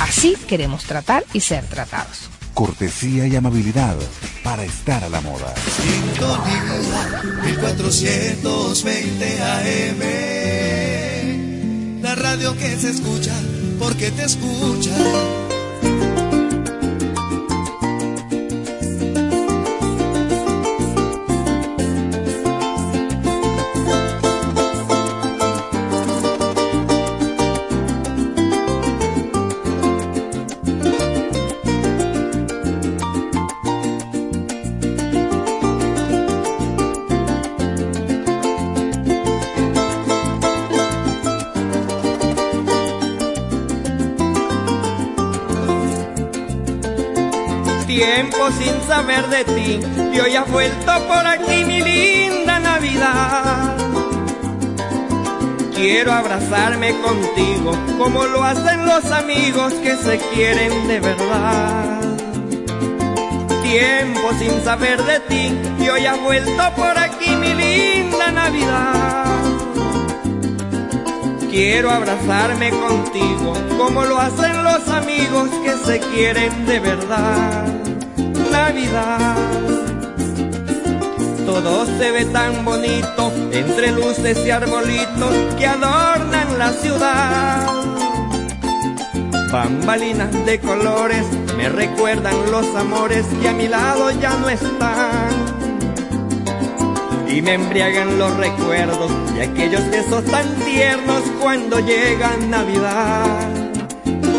Así queremos tratar y ser tratados. Cortesía y amabilidad para estar a la moda. 1420 AM. La radio que se escucha porque te escucha. Sin saber de ti y hoy has vuelto por aquí mi linda Navidad. Quiero abrazarme contigo como lo hacen los amigos que se quieren de verdad. Tiempo sin saber de ti y hoy has vuelto por aquí mi linda Navidad. Quiero abrazarme contigo como lo hacen los amigos que se quieren de verdad. Navidad. Todo se ve tan bonito entre luces y arbolitos que adornan la ciudad. Bambalinas de colores me recuerdan los amores que a mi lado ya no están. Y me embriagan los recuerdos de aquellos besos tan tiernos cuando llega Navidad.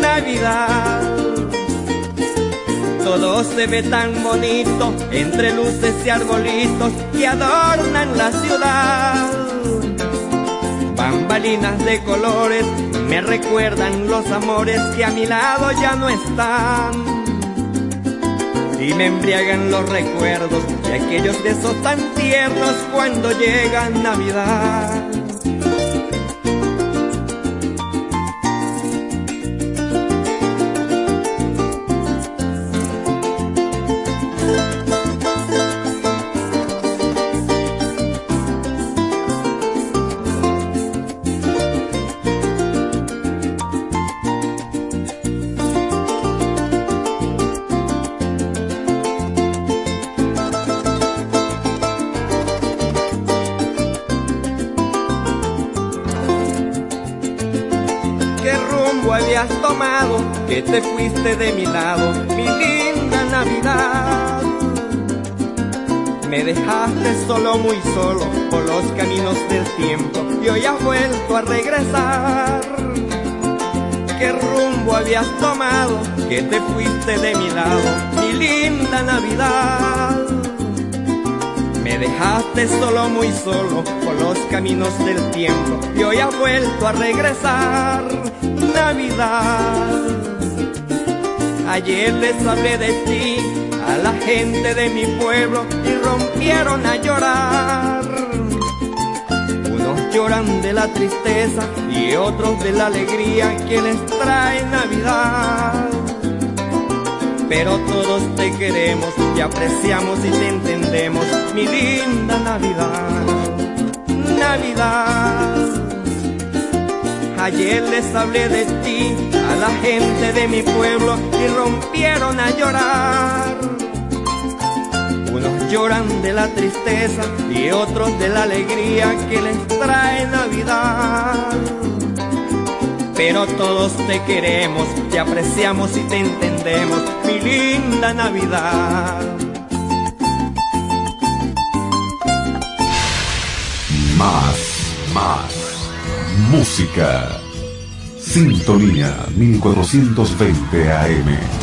Navidad. Todo se ve tan bonito entre luces y arbolitos que adornan la ciudad. Bambalinas de colores me recuerdan los amores que a mi lado ya no están. Y me embriagan los recuerdos de aquellos besos tan tiernos cuando llega Navidad. Te fuiste de mi lado, mi linda Navidad. Me dejaste solo, muy solo, por los caminos del tiempo, y hoy has vuelto a regresar. ¿Qué rumbo habías tomado? Que te fuiste de mi lado, mi linda Navidad. Me dejaste solo, muy solo, por los caminos del tiempo, y hoy has vuelto a regresar. Navidad. Ayer les hablé de ti a la gente de mi pueblo y rompieron a llorar. Unos lloran de la tristeza y otros de la alegría que les trae Navidad. Pero todos te queremos y apreciamos y te entendemos, mi linda Navidad. Navidad. Ayer les hablé de ti a la gente de mi pueblo y rompieron a llorar. Unos lloran de la tristeza y otros de la alegría que les trae Navidad. Pero todos te queremos, te apreciamos y te entendemos, mi linda Navidad. Más, más Música. Sintonía 1420 AM.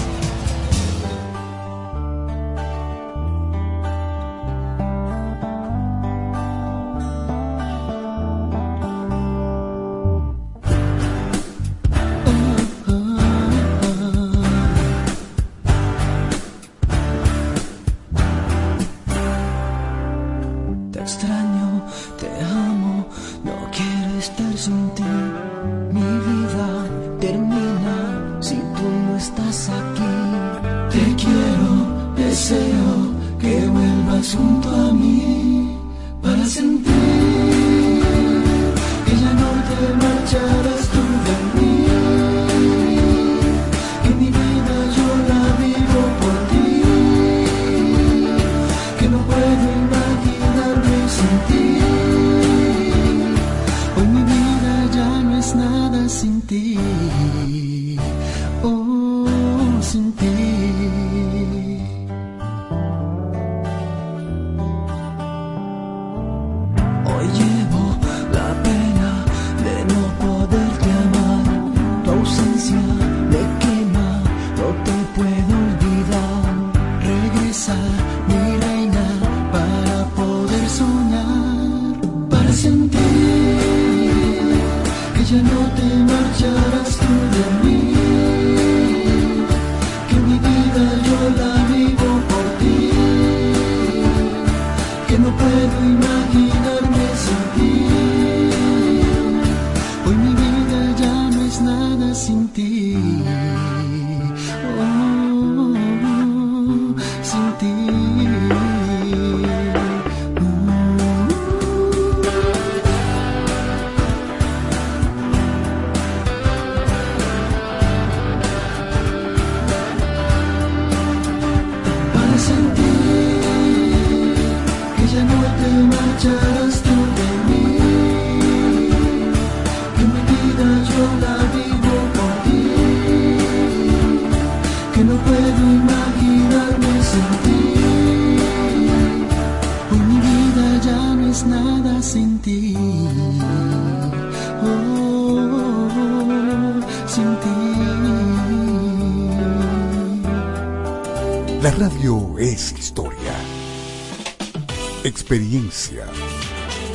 Experiencia,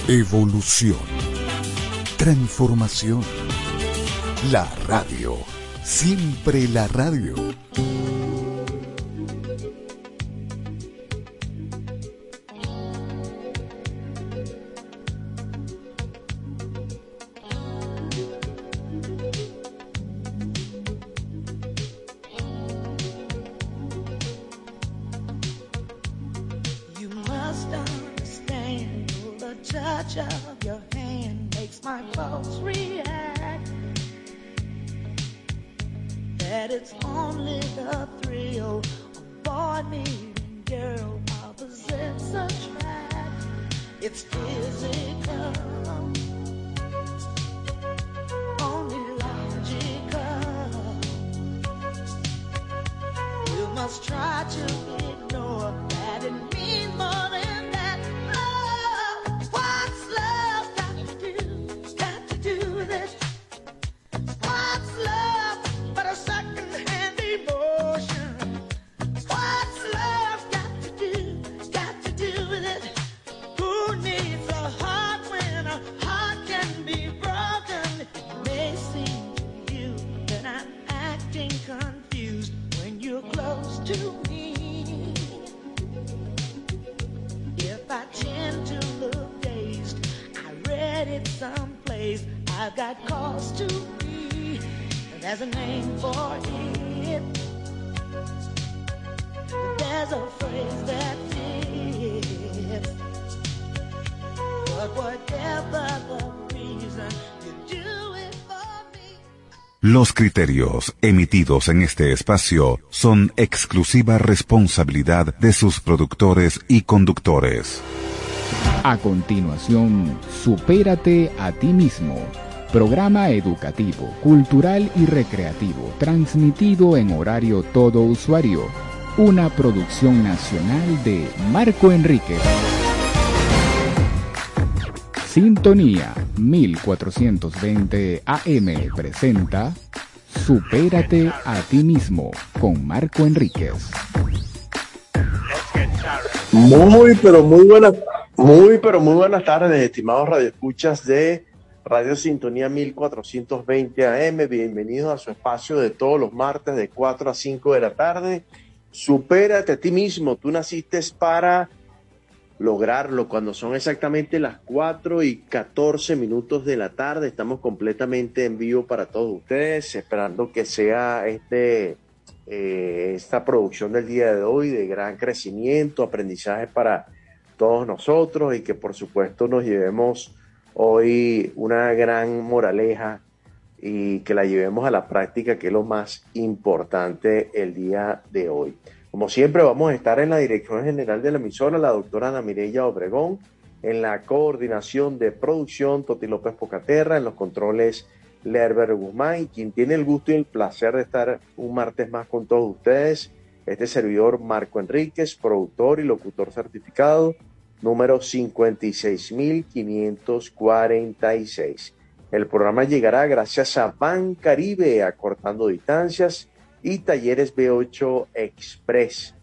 evolución, transformación. La radio, siempre la radio. Los criterios emitidos en este espacio son exclusiva responsabilidad de sus productores y conductores. A continuación, Supérate a ti mismo. Programa educativo, cultural y recreativo, transmitido en horario todo usuario. Una producción nacional de Marco Enrique. Sintonía 1420 AM presenta Supérate a ti mismo con Marco Enríquez. Muy, pero muy buenas, muy, pero muy buenas tardes, estimados radioescuchas de Radio Sintonía 1420 AM. Bienvenidos a su espacio de todos los martes de 4 a 5 de la tarde. Supérate a ti mismo. Tú naciste para lograrlo cuando son exactamente las 4 y 14 minutos de la tarde. Estamos completamente en vivo para todos ustedes, esperando que sea este, eh, esta producción del día de hoy de gran crecimiento, aprendizaje para todos nosotros y que por supuesto nos llevemos hoy una gran moraleja y que la llevemos a la práctica, que es lo más importante el día de hoy. Como siempre, vamos a estar en la dirección general de la emisora, la doctora Ana Mireya Obregón, en la coordinación de producción, Toti López Pocaterra, en los controles, Lerber Guzmán, y quien tiene el gusto y el placer de estar un martes más con todos ustedes, este servidor Marco Enríquez, productor y locutor certificado, número 56546. El programa llegará gracias a Ban Caribe, acortando distancias, y Talleres B8 Express.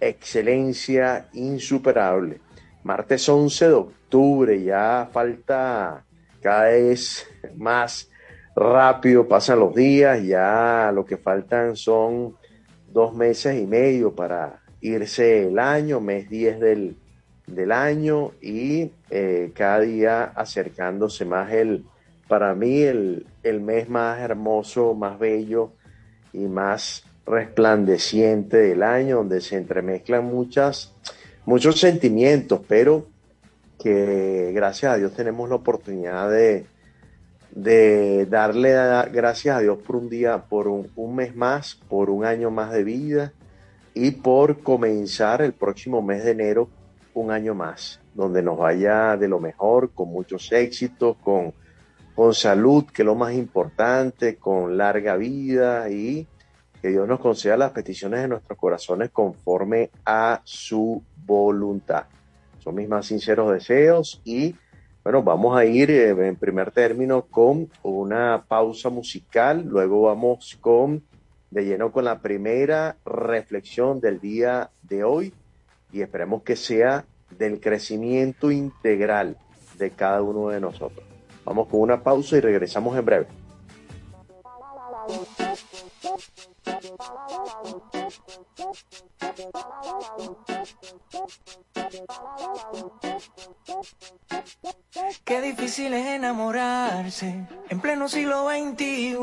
Excelencia insuperable. Martes 11 de octubre, ya falta cada vez más rápido, pasan los días, ya lo que faltan son dos meses y medio para irse el año, mes 10 del, del año y eh, cada día acercándose más el, para mí, el, el mes más hermoso, más bello y más resplandeciente del año, donde se entremezclan muchas, muchos sentimientos, pero que gracias a Dios tenemos la oportunidad de, de darle gracias a Dios por un día, por un, mes más, por un año más de vida y por comenzar el próximo mes de enero un año más, donde nos vaya de lo mejor, con muchos éxitos, con con salud, que es lo más importante, con larga vida y que Dios nos conceda las peticiones de nuestros corazones conforme a su voluntad. Son mis más sinceros deseos y bueno, vamos a ir eh, en primer término con una pausa musical, luego vamos con de lleno con la primera reflexión del día de hoy y esperemos que sea del crecimiento integral de cada uno de nosotros. Vamos con una pausa y regresamos en breve. Qué difícil es enamorarse en pleno siglo XXI,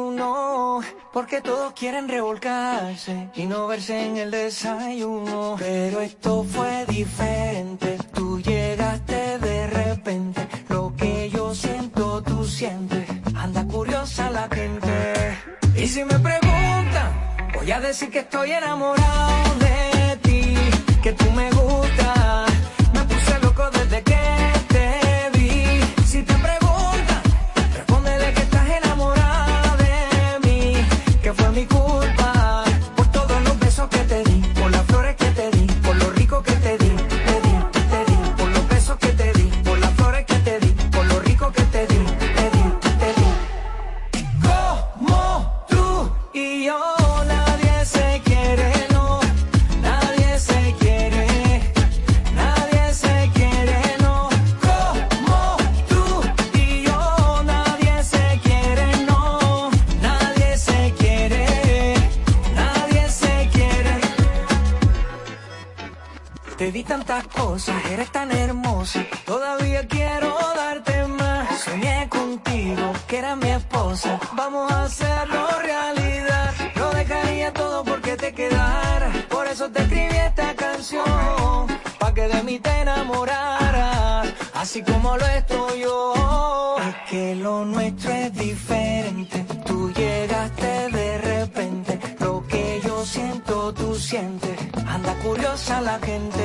porque todos quieren revolcarse y no verse en el desayuno. Pero esto fue diferente, tú llegaste de repente, lo que yo siento, tú sientes, anda curiosa la gente. Y si me preguntan, voy a decir que estoy enamorado de ti, que tú me gustas, así como lo estoy yo. Es que lo nuestro es diferente, tú llegaste de repente, lo que yo siento, tú sientes, anda curiosa la gente.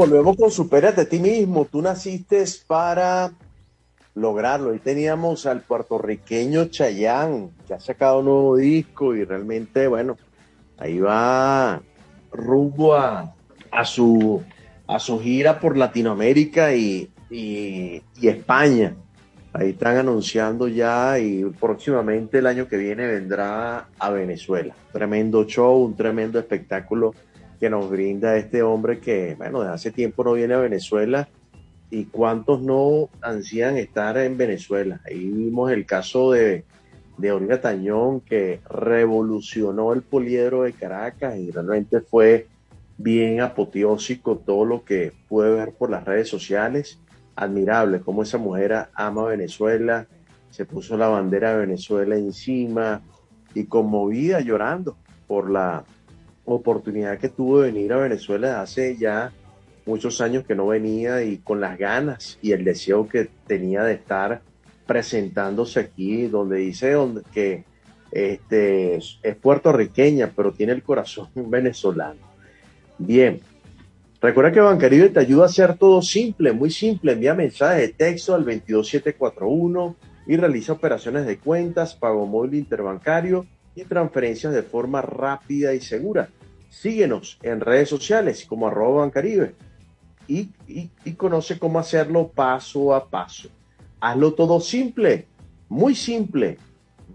Volvemos con Supérate a ti mismo. Tú naciste para lograrlo. Ahí teníamos al puertorriqueño Chayán, que ha sacado un nuevo disco y realmente, bueno, ahí va rumbo a, a su, a su gira por Latinoamérica y, y, y España. Ahí están anunciando ya y próximamente el año que viene vendrá a Venezuela. Tremendo show, un tremendo espectáculo que nos brinda este hombre que, bueno, desde hace tiempo no viene a Venezuela y cuántos no ansían estar en Venezuela. Ahí vimos el caso de, de Olga Tañón que revolucionó el poliedro de Caracas y realmente fue bien apoteósico todo lo que pude ver por las redes sociales. Admirable cómo esa mujer ama Venezuela, se puso la bandera de Venezuela encima y conmovida llorando por la oportunidad que tuvo de venir a Venezuela hace ya muchos años que no venía y con las ganas y el deseo que tenía de estar presentándose aquí, donde dice donde, que este, es puertorriqueña, pero tiene el corazón venezolano. Bien, recuerda que Bancaribe te ayuda a hacer todo simple, muy simple. Envía mensajes de texto al 22741 y realiza operaciones de cuentas, pago móvil interbancario y transferencias de forma rápida y segura. Síguenos en redes sociales como arroba Bancaribe y, y conoce cómo hacerlo paso a paso. Hazlo todo simple, muy simple.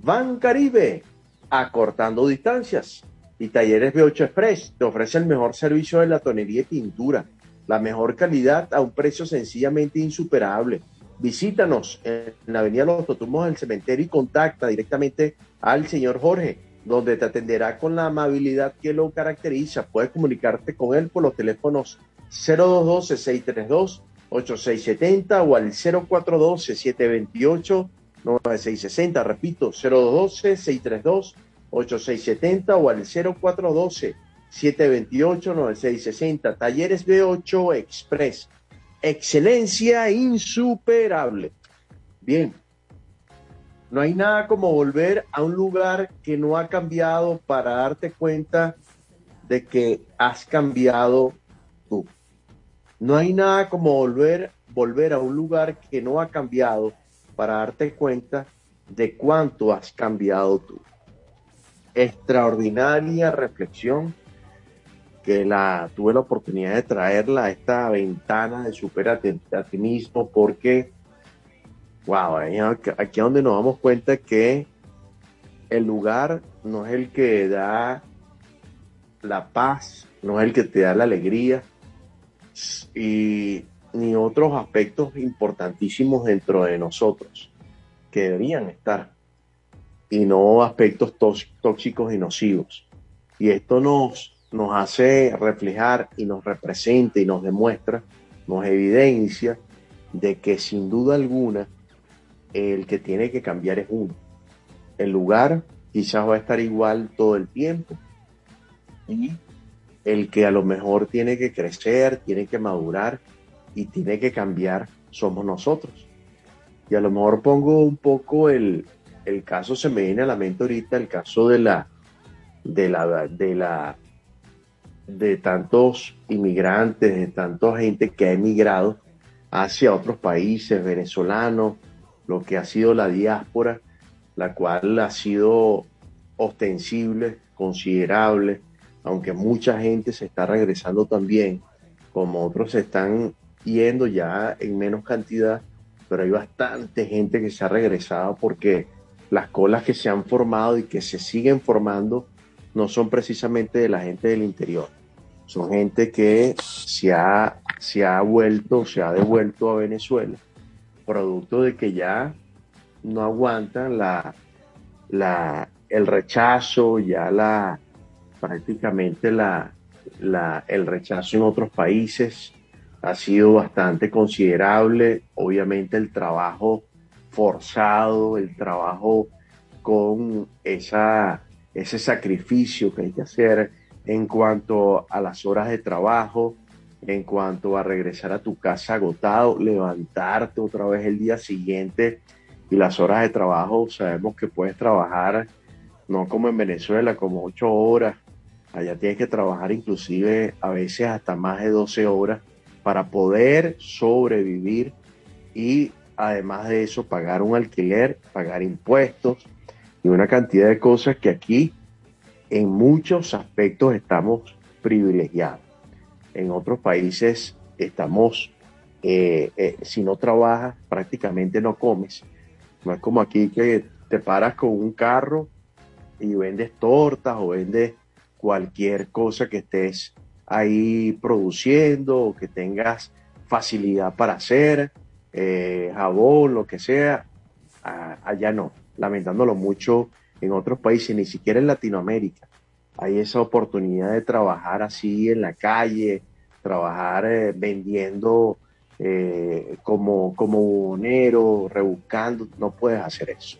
Van Caribe, acortando distancias. Y Talleres B8 Express te ofrece el mejor servicio de la tonería y pintura, la mejor calidad a un precio sencillamente insuperable. Visítanos en la Avenida Los Totumos del Cementerio y contacta directamente al señor Jorge, donde te atenderá con la amabilidad que lo caracteriza. Puedes comunicarte con él por los teléfonos 0212-632-8670 o al 0412-728-9660. Repito, 012-632-8670 o al 0412-728-9660. Talleres B8 Express. Excelencia insuperable. Bien. No hay nada como volver a un lugar que no ha cambiado para darte cuenta de que has cambiado tú. No hay nada como volver, volver a un lugar que no ha cambiado para darte cuenta de cuánto has cambiado tú. Extraordinaria reflexión que la tuve la oportunidad de traerla a esta ventana de superate a ti mismo porque wow, aquí es donde nos damos cuenta que el lugar no es el que da la paz, no es el que te da la alegría y ni otros aspectos importantísimos dentro de nosotros que deberían estar y no aspectos tóxicos y nocivos. Y esto nos nos hace reflejar y nos representa y nos demuestra, nos evidencia de que sin duda alguna el que tiene que cambiar es uno. El lugar quizás va a estar igual todo el tiempo y el que a lo mejor tiene que crecer, tiene que madurar y tiene que cambiar somos nosotros. Y a lo mejor pongo un poco el, el caso, se me viene a la mente ahorita el caso de la, de la, de la de tantos inmigrantes, de tanta gente que ha emigrado hacia otros países venezolanos, lo que ha sido la diáspora, la cual ha sido ostensible, considerable, aunque mucha gente se está regresando también, como otros se están yendo ya en menos cantidad, pero hay bastante gente que se ha regresado porque las colas que se han formado y que se siguen formando no son precisamente de la gente del interior. Son gente que se ha, se ha vuelto, se ha devuelto a Venezuela, producto de que ya no aguantan la, la, el rechazo, ya la, prácticamente la, la, el rechazo en otros países ha sido bastante considerable. Obviamente el trabajo forzado, el trabajo con esa ese sacrificio que hay que hacer en cuanto a las horas de trabajo, en cuanto a regresar a tu casa agotado, levantarte otra vez el día siguiente y las horas de trabajo, sabemos que puedes trabajar no como en Venezuela, como ocho horas, allá tienes que trabajar inclusive a veces hasta más de 12 horas para poder sobrevivir y además de eso pagar un alquiler, pagar impuestos, y una cantidad de cosas que aquí en muchos aspectos estamos privilegiados. En otros países estamos, eh, eh, si no trabajas, prácticamente no comes. No es como aquí que te paras con un carro y vendes tortas o vendes cualquier cosa que estés ahí produciendo o que tengas facilidad para hacer, eh, jabón, lo que sea. allá no lamentándolo mucho en otros países, ni siquiera en Latinoamérica. Hay esa oportunidad de trabajar así en la calle, trabajar eh, vendiendo eh, como, como rebuscando, no puedes hacer eso.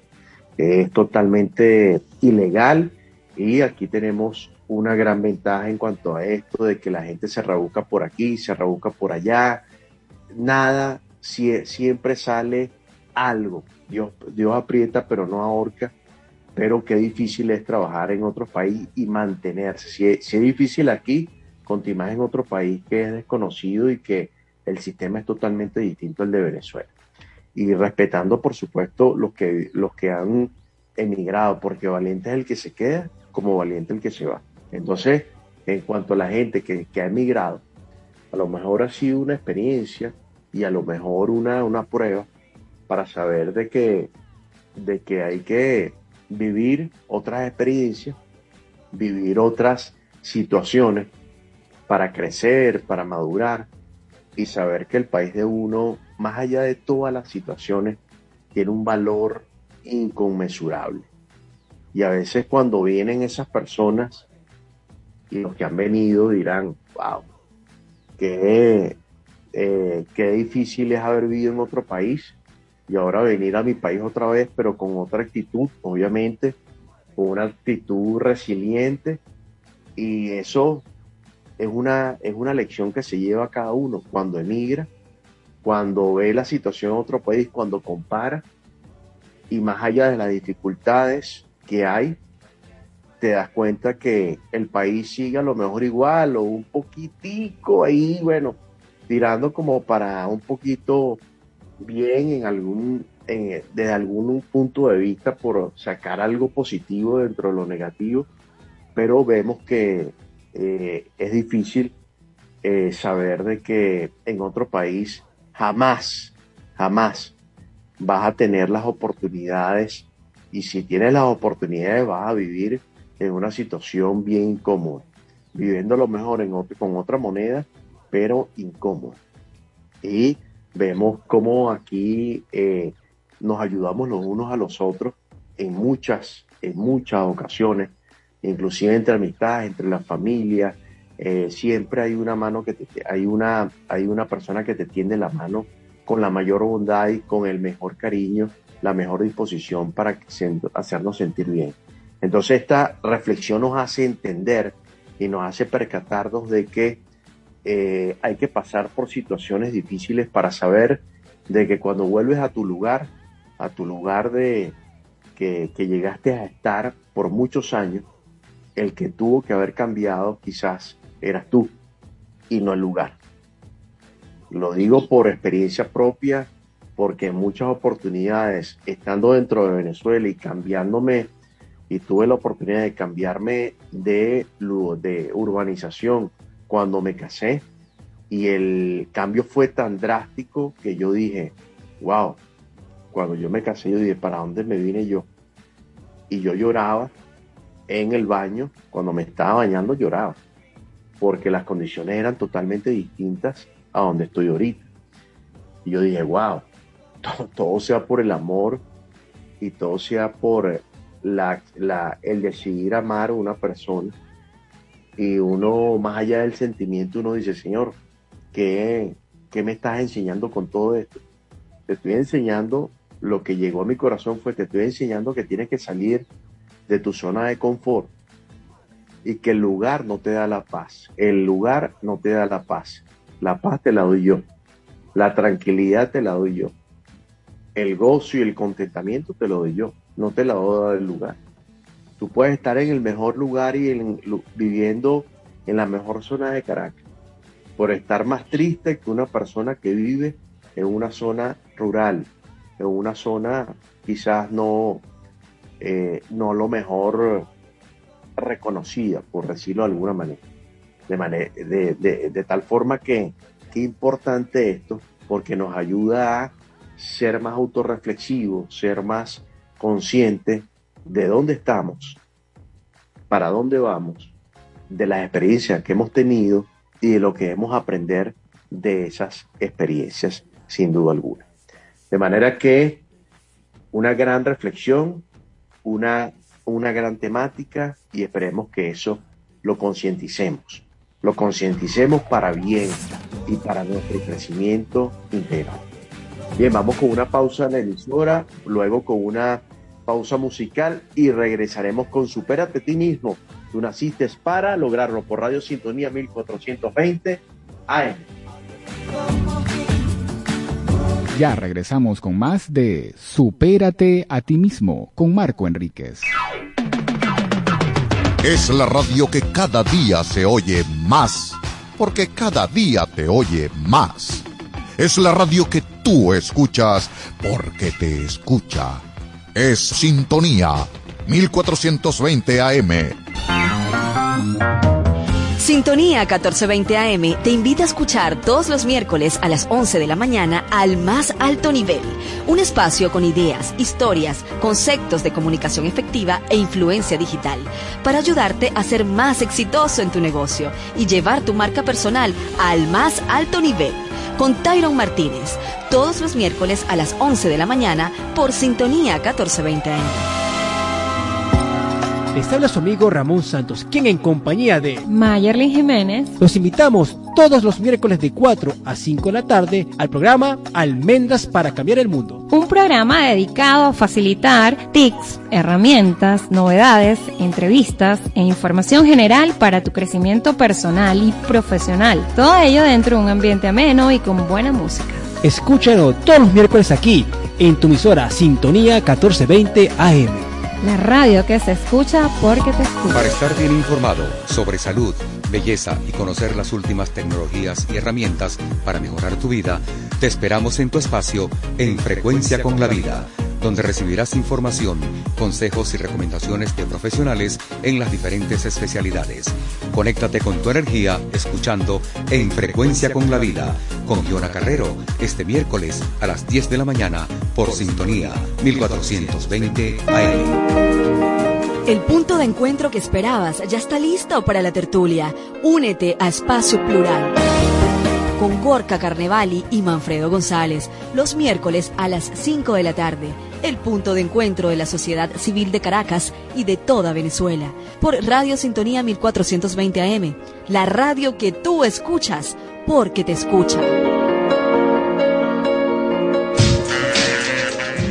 Es totalmente ilegal y aquí tenemos una gran ventaja en cuanto a esto de que la gente se rebusca por aquí, se rebusca por allá. Nada, siempre sale algo. Dios, Dios aprieta pero no ahorca, pero qué difícil es trabajar en otro país y mantenerse. Si es, difícil aquí, continuar en otro país que es desconocido y que el sistema es totalmente distinto al de Venezuela. Y respetando, por supuesto, los que, los que han emigrado, porque valiente es el que se queda como valiente el que se va. Entonces, en cuanto a la gente que, que ha emigrado, A lo mejor ha sido una experiencia y a lo mejor una, una prueba para saber de que, de que hay que vivir otras experiencias, vivir otras situaciones para crecer, para madurar y saber que el país de uno, más allá de todas las situaciones, tiene un valor inconmensurable. Y a veces cuando vienen esas personas y los que han venido dirán, wow, qué, eh, qué difícil es haber vivido en otro país y ahora venir a mi país otra vez, pero con otra actitud, obviamente, con una actitud resiliente. Y eso es una, es una lección que se lleva a cada uno cuando emigra, cuando ve la situación en otro país, cuando compara. Y más allá de las dificultades que hay, te das cuenta que el país sigue a lo mejor igual o un poquitico ahí, bueno, tirando como para un poquito bien en algún, desde algún punto de vista por sacar algo positivo dentro de lo negativo, pero vemos que eh, es difícil eh, saber de que en otro país jamás, jamás vas a tener las oportunidades y si tienes las oportunidades vas a vivir en una situación bien incómoda, viviendo lo mejor en con otra moneda, pero incómoda. Y vemos cómo aquí eh, nos ayudamos los unos a los otros en muchas, en muchas ocasiones, inclusive entre amistades, entre las familias, eh, siempre hay una mano que te, hay una, hay una persona que te tiende la mano con la mayor bondad y con el mejor cariño, la mejor disposición para hacernos sentir bien. Entonces esta reflexión nos hace entender y nos hace percatarnos de que eh, hay que pasar por situaciones difíciles para saber de que cuando vuelves a tu lugar, a tu lugar de que, llegaste a estar por muchos años, el que tuvo que haber cambiado quizás eras tú y no el lugar. Lo digo por experiencia propia, porque en muchas oportunidades, estando dentro de Venezuela y cambiándome, y tuve la oportunidad de cambiarme de, de urbanización cuando me casé y el cambio fue tan drástico que yo dije, wow, cuando yo me casé yo dije, ¿para dónde me vine yo? Y yo lloraba en el baño, cuando me estaba bañando lloraba, porque las condiciones eran totalmente distintas a donde estoy ahorita. Y yo dije, wow, todo, sea por el amor y todo sea por la, el decidir amar a una persona y uno, más allá del sentimiento, uno dice, Señor, ¿qué, ¿qué me estás enseñando con todo esto? Te estoy enseñando, lo que llegó a mi corazón fue, te estoy enseñando que tienes que salir de tu zona de confort y que el lugar no te da la paz. El lugar no te da la paz. La paz te la doy yo. La tranquilidad te la doy yo. El gozo y el contentamiento te lo doy yo. No te la doy el lugar. Puedes estar en el mejor lugar y viviendo en la mejor zona de Caracas, por estar más triste que una persona que vive en una zona rural, en una zona quizás no, eh, no lo mejor reconocida, por decirlo de alguna manera. De, de, tal forma que qué importante esto, porque nos ayuda a ser más autorreflexivos, ser más conscientes de dónde estamos, para dónde vamos, de las experiencias que hemos tenido y de lo que hemos aprender de esas experiencias, sin duda alguna. De manera que una gran reflexión, una, una gran temática y esperemos que eso lo concienticemos. Lo concienticemos para bien y para nuestro crecimiento integral. Bien, vamos con una pausa en la emisora, luego con una pausa musical y regresaremos con Supérate a ti mismo. Tú naciste para lograrlo por Radio Sintonía 1420 AM. Ya regresamos con más de Supérate a ti mismo con Marco Enríquez. Es la radio que cada día se oye más, porque cada día te oye más. Es la radio que tú escuchas porque te escucha es Sintonía 1420 AM. Sintonía 1420 AM te invita a escuchar todos los miércoles a las 11 de la mañana al más alto nivel. Un espacio con ideas, historias, conceptos de comunicación efectiva e influencia digital para ayudarte a ser más exitoso en tu negocio y llevar tu marca personal al más alto nivel. Con Tyron Martínez, todos los miércoles a las 11 de la mañana por Sintonía 1420 AM. Les habla su amigo Ramón Santos, quien en compañía de Mayerlin Jiménez los invitamos todos los miércoles de 4 a 5 de la tarde al programa Almendras para cambiar el mundo. Un programa dedicado a facilitar tips, herramientas, novedades, entrevistas e información general para tu crecimiento personal y profesional. Todo ello dentro de un ambiente ameno y con buena música. Escúchalo todos los miércoles aquí en tu emisora Sintonía 1420 AM. La radio que se escucha porque te escucha. Para estar bien informado sobre salud, belleza y conocer las últimas tecnologías y herramientas para mejorar tu vida, te esperamos en tu espacio en Frecuencia con la Vida donde recibirás información, consejos y recomendaciones de profesionales en las diferentes especialidades. Conéctate con tu energía escuchando En Frecuencia con la Vida con Giona Carrero este miércoles a las 10 de la mañana por Sintonía 1420 AM. El punto de encuentro que esperabas ya está listo para la tertulia. Únete a Espacio Plural con Gorka Carnevali y Manfredo González, los miércoles a las 5 de la tarde el punto de encuentro de la sociedad civil de Caracas y de toda Venezuela, por Radio Sintonía 1420 AM, la radio que tú escuchas porque te escucha.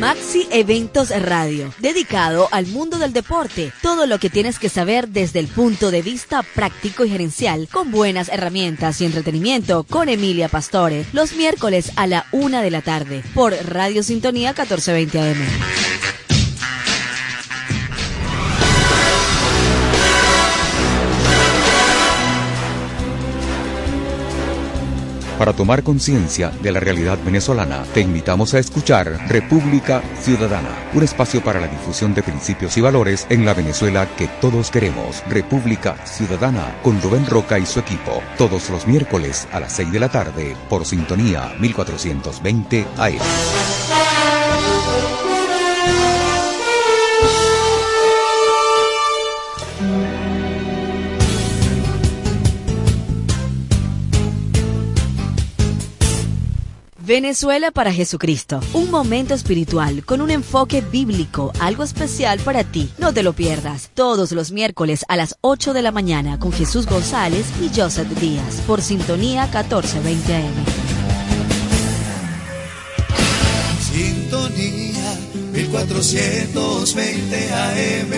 Maxi Eventos Radio, dedicado al mundo del deporte. Todo lo que tienes que saber desde el punto de vista práctico y gerencial, con buenas herramientas y entretenimiento, con Emilia Pastore, los miércoles a la una de la tarde, por Radio Sintonía 1420 AM. Para tomar conciencia de la realidad venezolana, te invitamos a escuchar República Ciudadana, un espacio para la difusión de principios y valores en la Venezuela que todos queremos. República Ciudadana con Rubén Roca y su equipo, todos los miércoles a las 6 de la tarde por Sintonía 1420 AM. Venezuela para Jesucristo, un momento espiritual con un enfoque bíblico, algo especial para ti. No te lo pierdas, todos los miércoles a las 8 de la mañana con Jesús González y Joseph Díaz por Sintonía 1420 AM. Sintonía 1420 AM.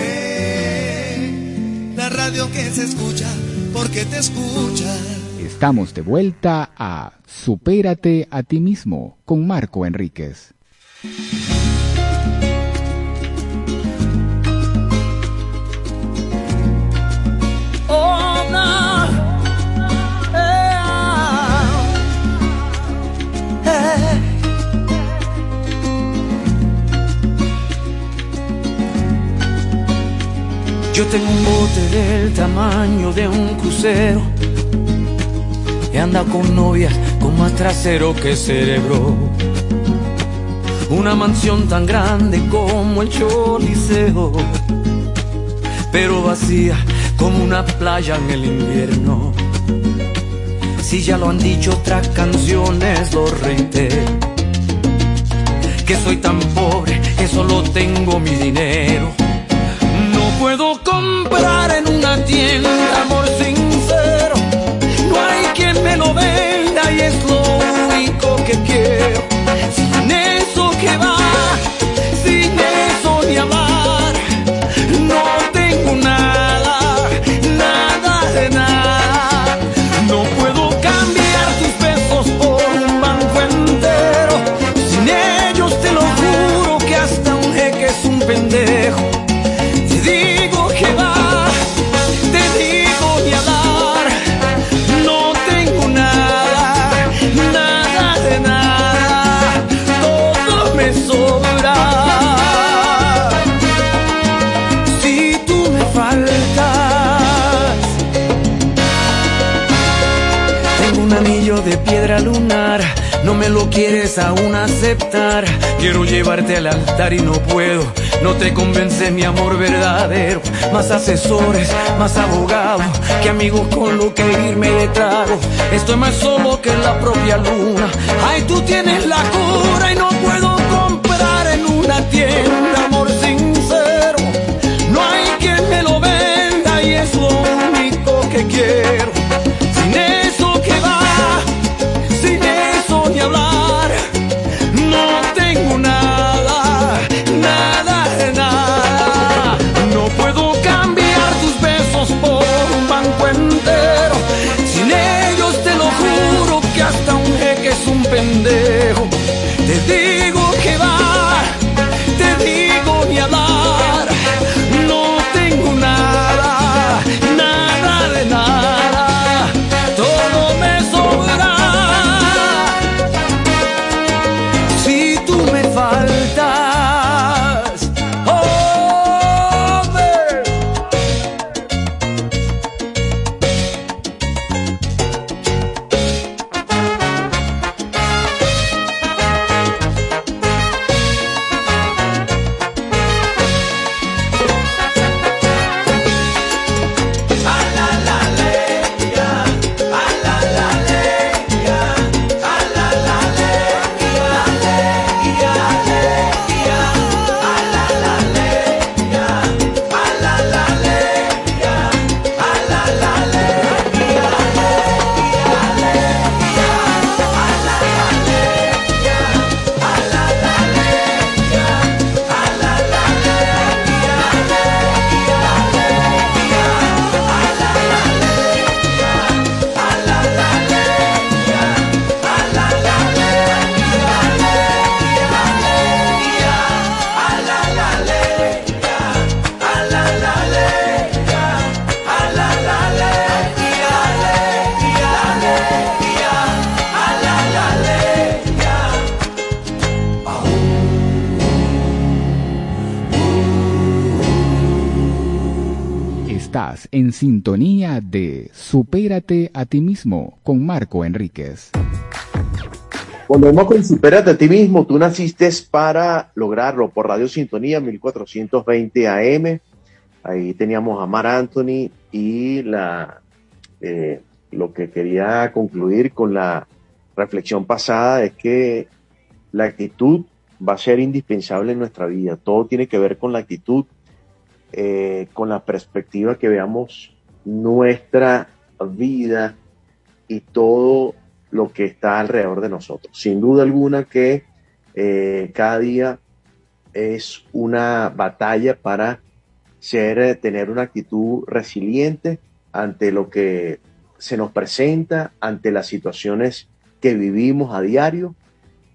La radio que se escucha porque te escucha. Estamos de vuelta a Supérate a ti mismo con Marco Enríquez. Yo tengo un bote del tamaño de un crucero anda con novias con más trasero que cerebro. Una mansión tan grande como el Choliseo, pero vacía como una playa en el invierno. Si ya lo han dicho otras canciones, lo reitero. Que soy tan pobre que solo tengo mi dinero. No puedo comprar en una tienda me quieres aún aceptar. Quiero llevarte al altar y no puedo. No te convence mi amor verdadero. Más asesores, más abogados, que amigos con lo que irme de trago. Estoy más solo que la propia luna. Ay, tú tienes la cura y no puedo comprar en una tienda amor sincero. No hay quien me lo venda y es lo único que quiero. Supérate a ti mismo con Marco Enríquez. Volvemos con Supérate a ti mismo. Tú naciste para lograrlo por Radio Sintonía 1420 AM. Ahí teníamos a Mar Anthony y la, eh, lo que quería concluir con la reflexión pasada es que la actitud va a ser indispensable en nuestra vida. Todo tiene que ver con la actitud, eh, con la perspectiva que veamos nuestra vida y todo lo que está alrededor de nosotros. Sin duda alguna que eh, cada día es una batalla para ser, eh, tener una actitud resiliente ante lo que se nos presenta, ante las situaciones que vivimos a diario.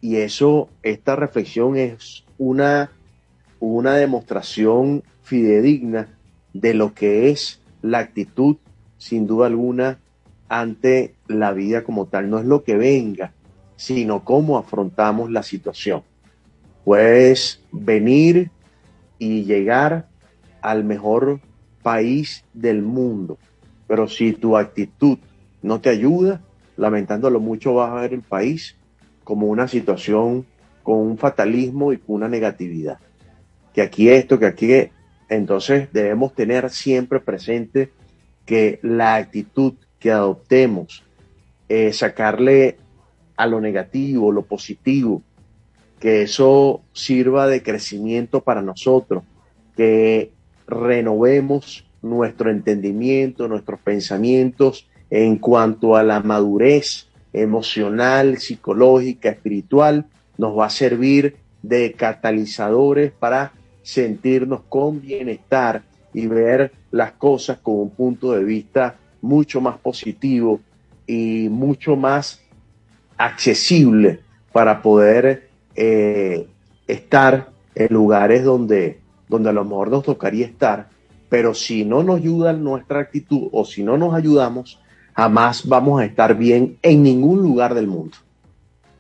Y eso, esta reflexión es una, una demostración fidedigna de lo que es la actitud, sin duda alguna, ante la vida como tal. No es lo que venga, sino cómo afrontamos la situación. Puedes venir y llegar al mejor país del mundo, pero si tu actitud no te ayuda, lamentándolo mucho, vas a ver el país como una situación con un fatalismo y con una negatividad. Que aquí esto, que aquí entonces debemos tener siempre presente que la actitud que adoptemos, eh, sacarle a lo negativo, lo positivo, que eso sirva de crecimiento para nosotros, que renovemos nuestro entendimiento, nuestros pensamientos en cuanto a la madurez emocional, psicológica, espiritual, nos va a servir de catalizadores para sentirnos con bienestar y ver las cosas con un punto de vista mucho más positivo y mucho más accesible para poder eh, estar en lugares donde, donde a lo mejor nos tocaría estar, pero si no nos ayuda nuestra actitud o si no nos ayudamos, jamás vamos a estar bien en ningún lugar del mundo.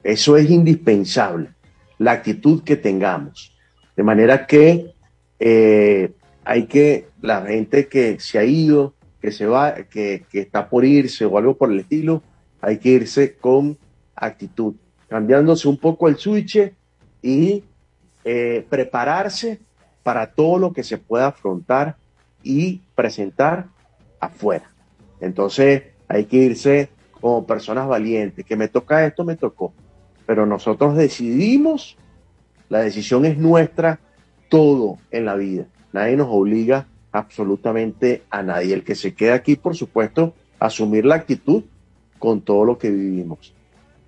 Eso es indispensable, la actitud que tengamos. De manera que eh, hay que, la gente que se ha ido, que se va, que, que está por irse o algo por el estilo, hay que irse con actitud. cambiándose un poco el switch y eh, prepararse para todo lo que se pueda afrontar y presentar afuera. Entonces hay que irse como personas valientes, que me toca esto, me tocó. Pero nosotros decidimos, la decisión es nuestra, todo en la vida. Nadie nos obliga absolutamente a nadie. El que se queda aquí, por supuesto, asumir la actitud con todo lo que vivimos.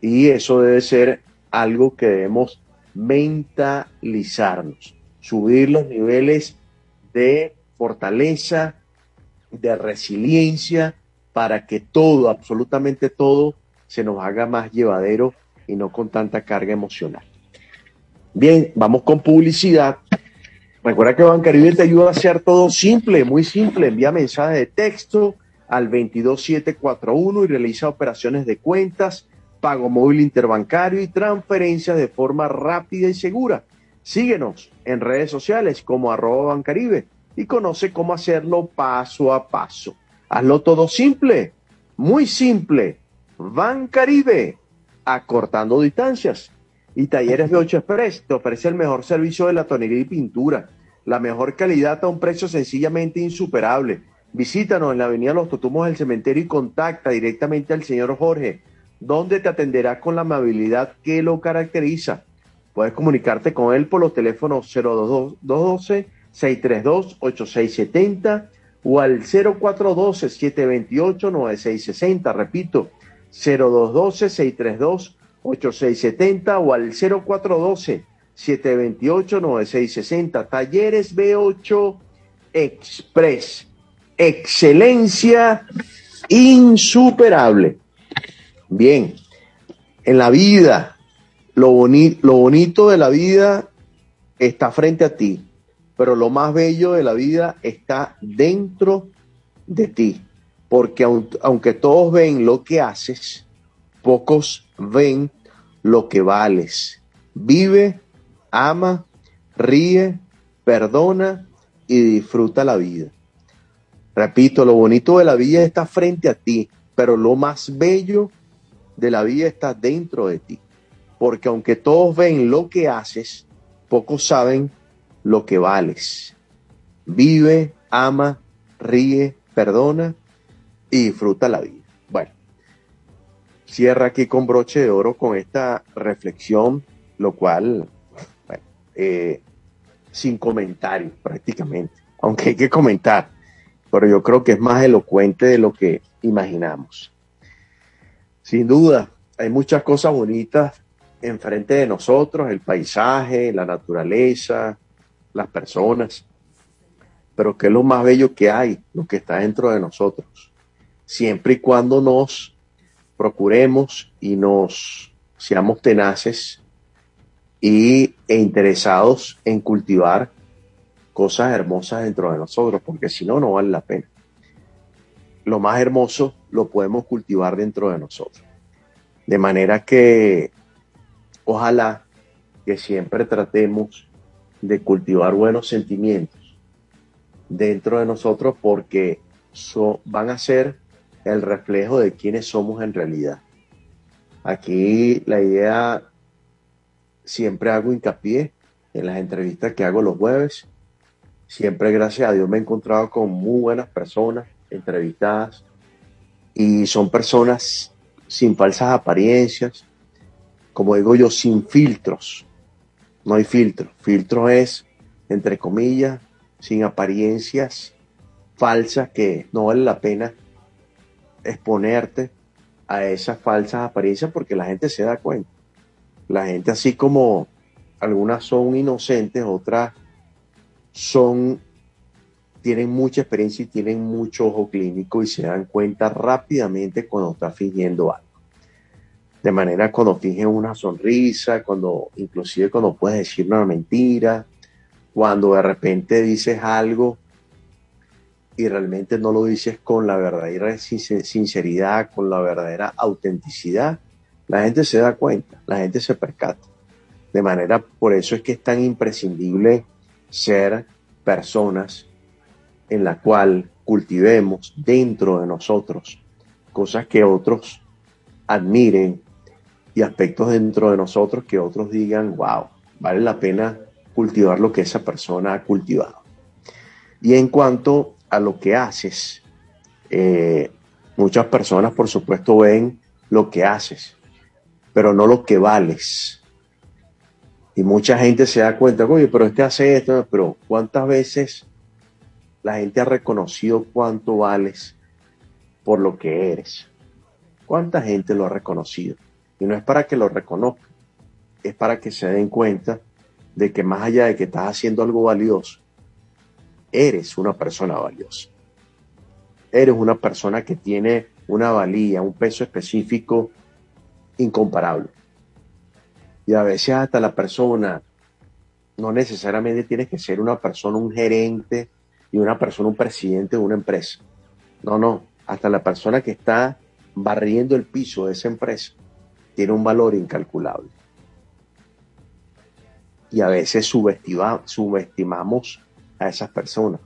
Y eso debe ser algo que debemos mentalizarnos, subir los niveles de fortaleza, de resiliencia, para que todo, absolutamente todo, se nos haga más llevadero y no con tanta carga emocional. Bien, vamos con publicidad. Recuerda que Bancaribe te ayuda a hacer todo simple, muy simple. Envía mensajes de texto al 22741 y realiza operaciones de cuentas, pago móvil interbancario y transferencias de forma rápida y segura. Síguenos en redes sociales como arroba Bancaribe y conoce cómo hacerlo paso a paso. Hazlo todo simple, muy simple. Bancaribe, acortando distancias. Y Talleres B8 Express te ofrece el mejor servicio de la tonería y pintura, la mejor calidad a un precio sencillamente insuperable. Visítanos en la avenida Los Totumos del Cementerio y contacta directamente al señor Jorge, donde te atenderá con la amabilidad que lo caracteriza. Puedes comunicarte con él por los teléfonos 0212 632-8670 o al 0412-728-9660. Repito, 0212-632-8670 o al 0412-728-9660. Talleres B8 Express. Excelencia insuperable. Bien, en la vida, lo, lo bonito de la vida está frente a ti pero lo más bello de la vida está dentro de ti, porque aunque todos ven lo que haces, pocos ven lo que vales. Vive, ama, ríe, perdona y disfruta la vida. Repito, lo bonito de la vida está frente a ti, pero lo más bello de la vida está dentro de ti. Porque aunque todos ven lo que haces, pocos saben lo que vales. Vive, ama, ríe, perdona y disfruta la vida. Cierra aquí con broche de oro con esta reflexión, lo cual, bueno, eh, sin comentarios prácticamente, aunque hay que comentar, pero yo creo que es más elocuente de lo que imaginamos. Sin duda, hay muchas cosas bonitas enfrente de nosotros, el paisaje, la naturaleza, las personas, pero que es lo más bello que hay, lo que está dentro de nosotros, siempre y cuando nos procuremos y nos seamos tenaces y, e interesados en cultivar cosas hermosas dentro de nosotros, porque si no, no vale la pena. Lo más hermoso lo podemos cultivar dentro de nosotros. De manera que ojalá que siempre tratemos de cultivar buenos sentimientos dentro de nosotros porque van a ser el reflejo de quiénes somos en realidad. Aquí la idea, siempre hago hincapié en las entrevistas que hago los jueves. Siempre, gracias a Dios, me he encontrado con muy buenas personas entrevistadas y son personas sin falsas apariencias, como digo yo, sin filtros, no hay filtro. Filtro es, entre comillas, sin apariencias falsas que no vale la pena exponerte a esas falsas apariencias porque la gente se da cuenta. La gente así como algunas son inocentes, otras son tienen mucha experiencia y tienen mucho ojo clínico y se dan cuenta rápidamente cuando está fingiendo algo de manera cuando finges una sonrisa, cuando inclusive cuando puedes decir una mentira, cuando de repente dices algo y realmente no lo dices con la verdadera sinceridad, con la verdadera autenticidad, la gente se da cuenta, la gente se percata. De manera, por eso es que es tan imprescindible ser personas en la cual cultivemos dentro de nosotros cosas que otros admiren, y aspectos dentro de nosotros que otros digan, wow, vale la pena cultivar lo que esa persona ha cultivado. Y en cuanto a lo que haces, eh, muchas personas por supuesto ven lo que haces, pero no lo que vales. Y mucha gente se da cuenta, oye, pero este hace esto, pero ¿cuántas veces la gente ha reconocido cuánto vales por lo que eres? ¿Cuánta gente lo ha reconocido? Y no es para que lo reconozcan, es para que se den cuenta de que más allá de que estás haciendo algo valioso, eres una persona valiosa. Eres una persona que tiene una valía, un peso específico incomparable. Y a veces hasta la persona, no necesariamente tienes que ser una persona, un gerente y una persona, un presidente de una empresa. No, no, hasta la persona que está barriendo el piso de esa empresa tiene un valor incalculable. Y a veces subestimamos a esas personas,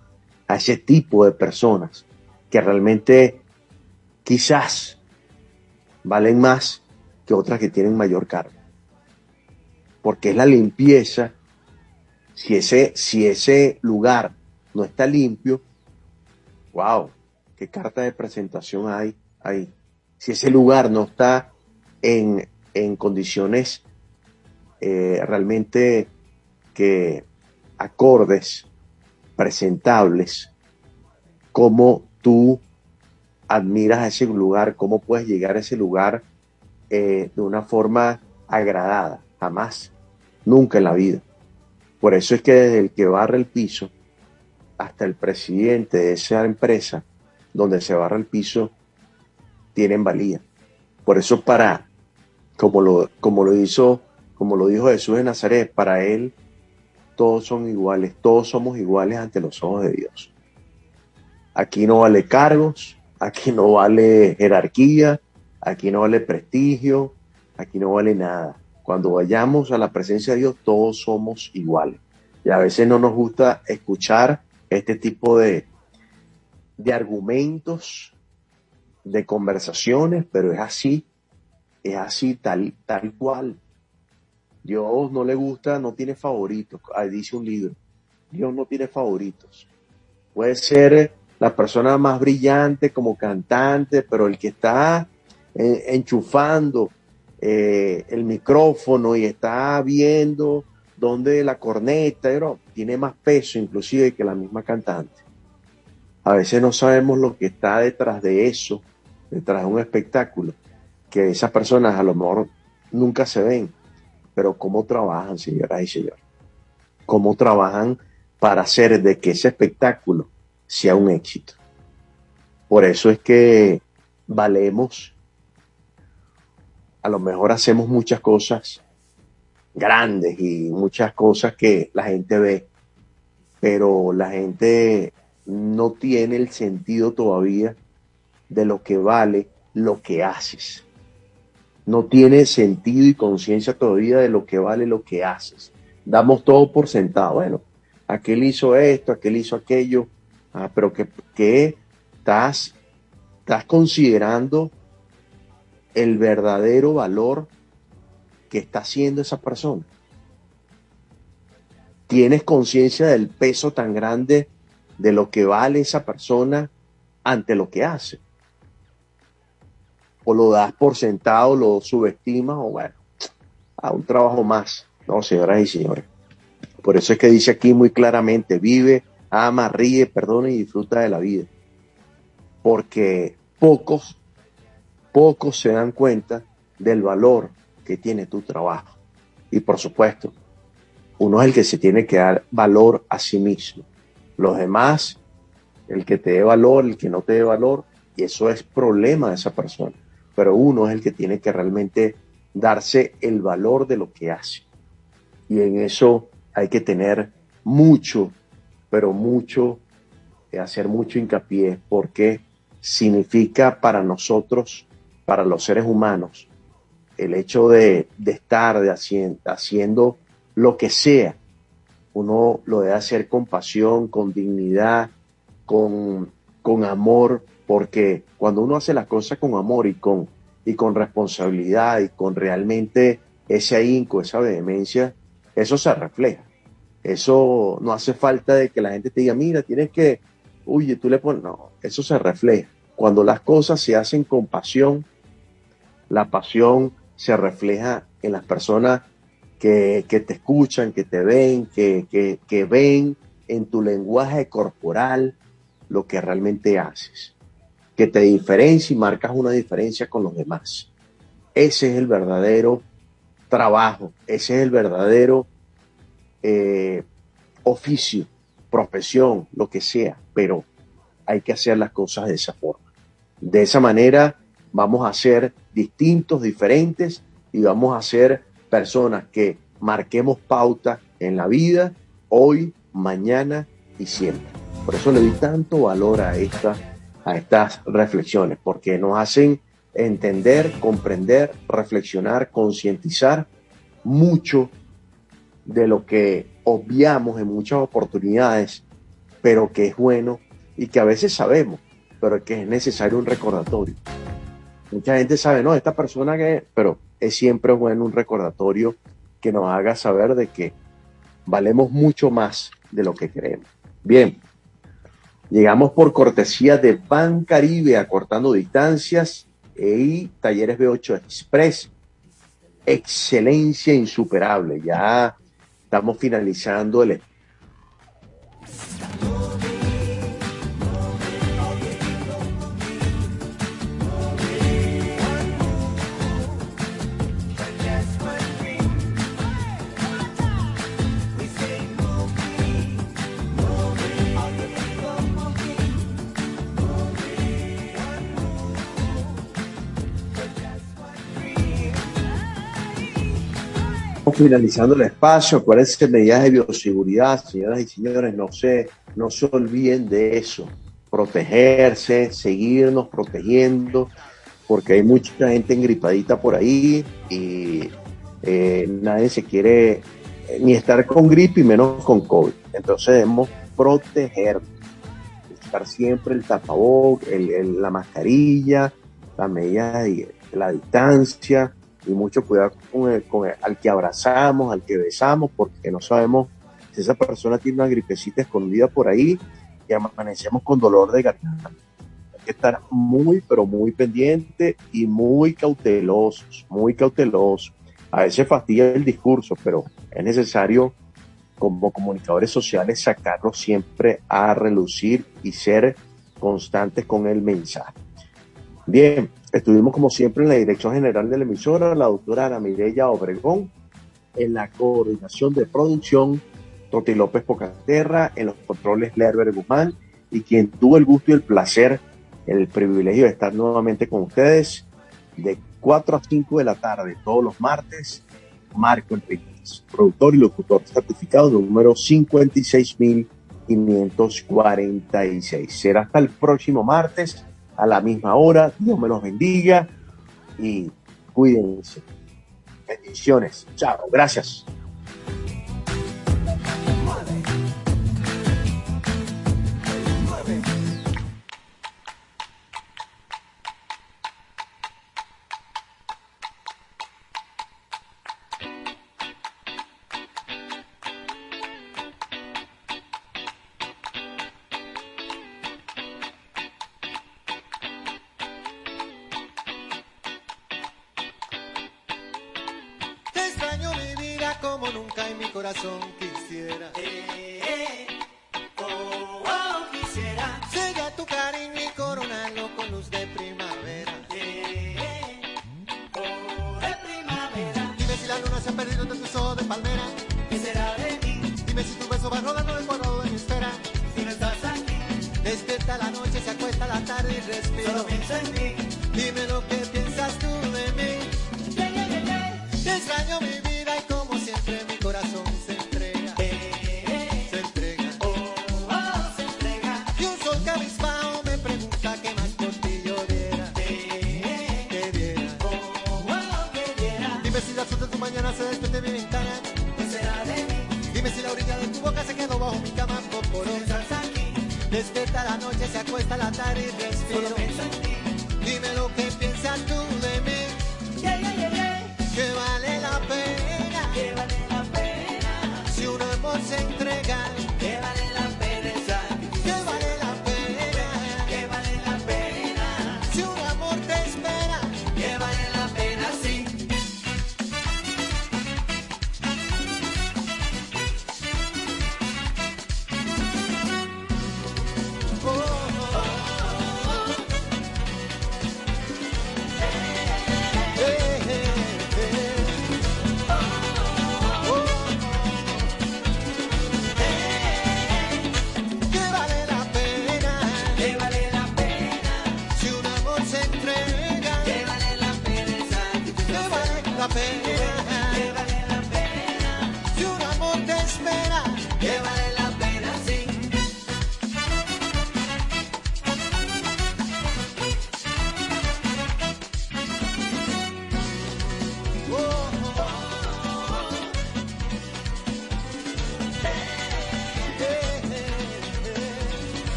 a ese tipo de personas que realmente quizás valen más que otras que tienen mayor carga. Porque es la limpieza. Si ese, si ese lugar no está limpio, wow, qué carta de presentación hay ahí. Si ese lugar no está en, en condiciones eh, realmente que acordes, presentables, cómo tú admiras a ese lugar, cómo puedes llegar a ese lugar eh, de una forma agradada, jamás, nunca en la vida. Por eso es que desde el que barra el piso hasta el presidente de esa empresa donde se barra el piso, tienen valía. Por eso para, como lo, como lo hizo, como lo dijo Jesús de Nazaret, para él todos son iguales, todos somos iguales ante los ojos de Dios. Aquí no vale cargos, aquí no vale jerarquía, Aquí no vale prestigio, aquí no vale nada. Cuando vayamos a la presencia de Dios, todos somos iguales. Y a veces no nos gusta escuchar este tipo de, de argumentos, de conversaciones, pero es así, es así, tal, tal cual. Dios no le gusta, no tiene favoritos, ahí dice un libro. Dios no tiene favoritos. Puede ser la persona más brillante como cantante, pero el que está enchufando eh, el micrófono y está viendo dónde la corneta tiene más peso inclusive que la misma cantante. A veces no sabemos lo que está detrás de eso, detrás de un espectáculo, que esas personas a lo mejor nunca se ven, pero cómo trabajan, señoras y señores, cómo trabajan para hacer de que ese espectáculo sea un éxito. Por eso es que valemos a lo mejor hacemos muchas cosas grandes y muchas cosas que la gente ve, pero la gente no tiene el sentido todavía de lo que vale lo que haces. No tiene sentido y conciencia todavía de lo que vale lo que haces. Damos todo por sentado. Bueno, aquel hizo esto, aquel hizo aquello, ah, pero que, que estás, estás considerando el verdadero valor que está haciendo esa persona. Tienes conciencia del peso tan grande de lo que vale esa persona ante lo que hace. O lo das por sentado, lo subestimas, o bueno, a un trabajo más. No, señoras y señores. Por eso es que dice aquí muy claramente, vive, ama, ríe, perdona y disfruta de la vida. Porque pocos pocos se dan cuenta del valor que tiene tu trabajo. Y por supuesto, uno es el que se tiene que dar valor a sí mismo. Los demás, el que te dé valor, el que no te dé valor, y eso es problema de esa persona. Pero uno es el que tiene que realmente darse el valor de lo que hace. Y en eso hay que tener mucho, pero mucho, hacer mucho hincapié, porque significa para nosotros para los seres humanos, el hecho de, estar de haciendo, lo que sea, uno lo debe hacer con pasión, con dignidad, con, con amor, porque cuando uno hace las cosas con amor y con, y con responsabilidad y con realmente ese ahínco, esa vehemencia, eso se refleja. Eso no hace falta de que la gente te diga, mira, tienes que, oye, tú le pones, no, eso se refleja. Cuando las cosas se hacen con pasión, la pasión se refleja en las personas que, te escuchan, que te ven, que, que ven en tu lenguaje corporal lo que realmente haces, que te diferencia y marcas una diferencia con los demás. Ese es el verdadero trabajo, ese es el verdadero eh, oficio, profesión, lo que sea, pero hay que hacer las cosas de esa forma. De esa manera vamos a ser distintos, diferentes y vamos a ser personas que marquemos pauta en la vida hoy, mañana y siempre. Por eso le doy tanto valor a, esta, a estas reflexiones, porque nos hacen entender, comprender, reflexionar, concientizar mucho de lo que obviamos en muchas oportunidades, pero que es bueno y que a veces sabemos, pero que es necesario un recordatorio. Mucha gente sabe, no, esta persona que, pero es siempre bueno un recordatorio que nos haga saber de que valemos mucho más de lo que creemos. Bien, llegamos por cortesía de Ban Caribe acortando distancias y Talleres B8 Express. Excelencia insuperable. Ya Estamos finalizando el finalizando el espacio. Acuérdense medidas de bioseguridad, señoras y señores, no se, no se olviden de eso. Protegerse, seguirnos protegiendo, porque hay mucha gente engripadita por ahí y eh, nadie se quiere eh, ni estar con gripe y menos con COVID. Entonces debemos protegernos, estar siempre el tapabocas, el, la mascarilla, la medida de la distancia, y mucho cuidado con, el, con al que abrazamos, al que besamos, porque no sabemos si esa persona tiene una gripecita escondida por ahí y amanecemos con dolor de garganta. Hay que estar muy, pero muy pendiente y muy cautelosos, muy cautelosos. A veces fastidia el discurso, pero es necesario como comunicadores sociales sacarlo siempre a relucir y ser constantes con el mensaje. Bien, estuvimos como siempre en la dirección general de la emisora, la doctora Ana Mireya Obregón, en la coordinación de producción, Toti López Pocaterra, en los controles Lerber Guzmán, y quien tuvo el gusto y el placer, el privilegio de estar nuevamente con ustedes de 4 a 5 de la tarde, todos los martes, Marco Enriquez, productor y locutor certificado número 56546. Será hasta el próximo martes a la misma hora. Dios me los bendiga y cuídense. Bendiciones. Chao. Gracias. Despierta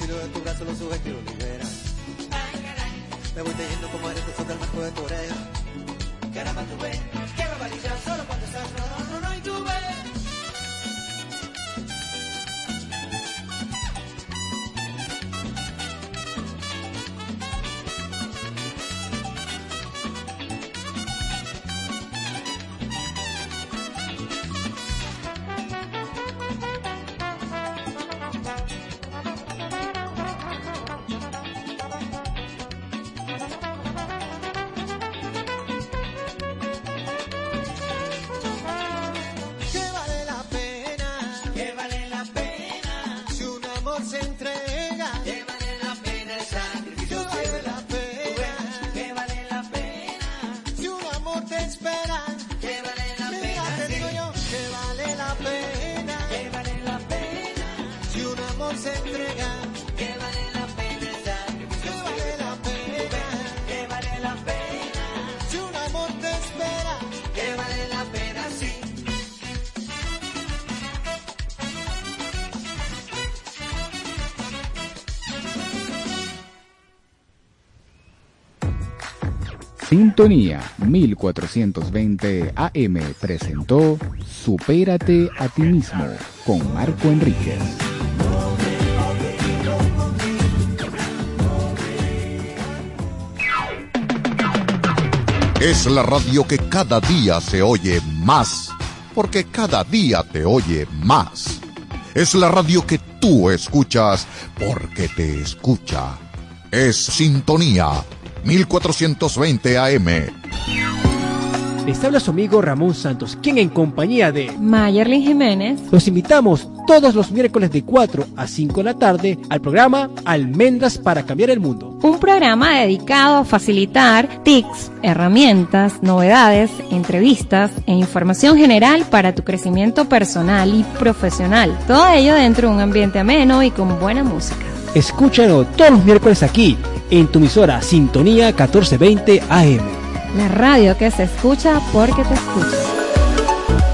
filo de tu brazo lo subes y lo liberas. Me voy tejiendo como eres, del marco de tu oreja. Caramba, tú ves, que barbaridad, solo cuando estás Sintonía 1420 AM presentó Supérate a ti mismo con Marco Enríquez. Es la radio que cada día se oye más, porque cada día te oye más. Es la radio que tú escuchas porque te escucha. Es Sintonía 1420 AM. Les habla su amigo Ramón Santos, quien en compañía de Mayerlin Jiménez los invitamos todos los miércoles de 4 a 5 de la tarde al programa Almendras para cambiar el mundo. Un programa dedicado a facilitar tips, herramientas, novedades, entrevistas e información general para tu crecimiento personal y profesional. Todo ello dentro de un ambiente ameno y con buena música. Escúchalo todos los miércoles aquí en tu emisora Sintonía 1420 AM. La radio que se escucha porque te escucha.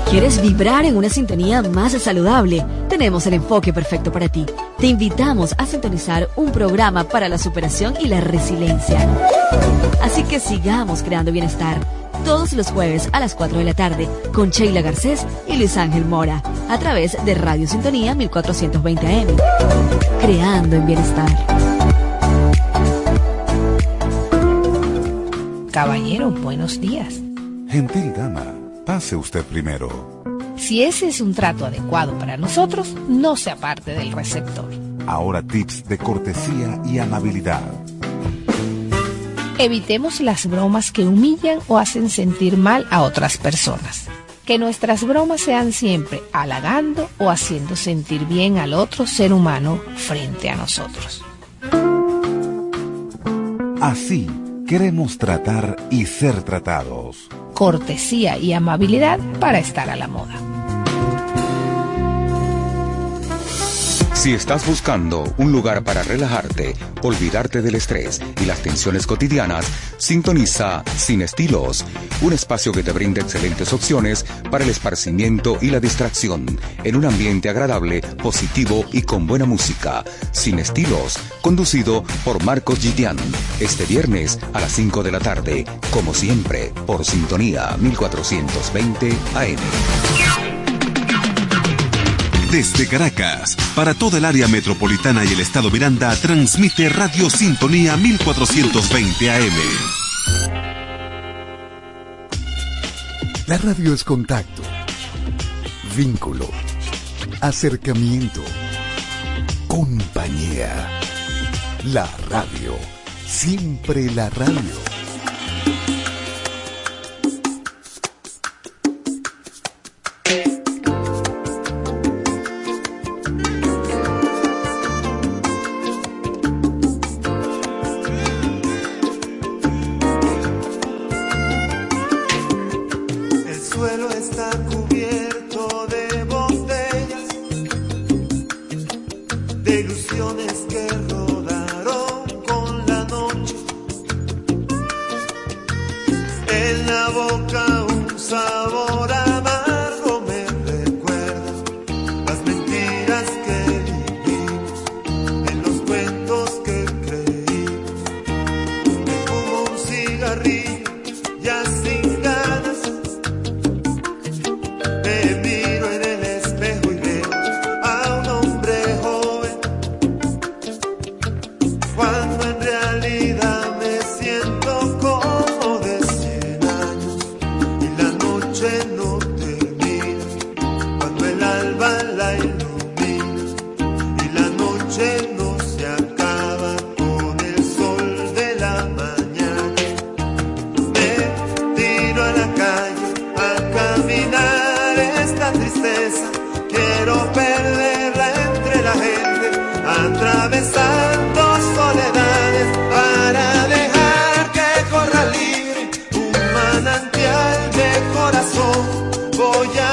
¿Quieres vibrar en una sintonía más saludable? Tenemos el enfoque perfecto para ti. Te invitamos a sintonizar un programa para la superación y la resiliencia. Así que sigamos creando bienestar todos los jueves a las 4 de la tarde con Sheila Garcés y Luis Ángel Mora a través de Radio Sintonía 1420 AM. Creando en bienestar. Caballero, buenos días. Gentil dama, pase usted primero. Si ese es un trato adecuado para nosotros, no se aparte del receptor. Ahora tips de cortesía y amabilidad. Evitemos las bromas que humillan o hacen sentir mal a otras personas. Que nuestras bromas sean siempre halagando o haciendo sentir bien al otro ser humano frente a nosotros. Así queremos tratar y ser tratados. Cortesía y amabilidad para estar a la moda. Si estás buscando un lugar para relajarte, olvidarte del estrés y las tensiones cotidianas, sintoniza Sin Estilos, un espacio que te brinda excelentes opciones para el esparcimiento y la distracción, en un ambiente agradable, positivo y con buena música. Sin Estilos, conducido por Marcos Gidian, este viernes a las 5 de la tarde, como siempre, por Sintonía 1420 AM. Desde Caracas, para toda el área metropolitana y el estado Miranda, transmite Radio Sintonía 1420 AM. La radio es contacto, vínculo, acercamiento, compañía. La radio, siempre la radio. voy a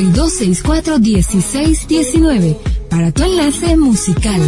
y 264-1619 para tu enlace musical.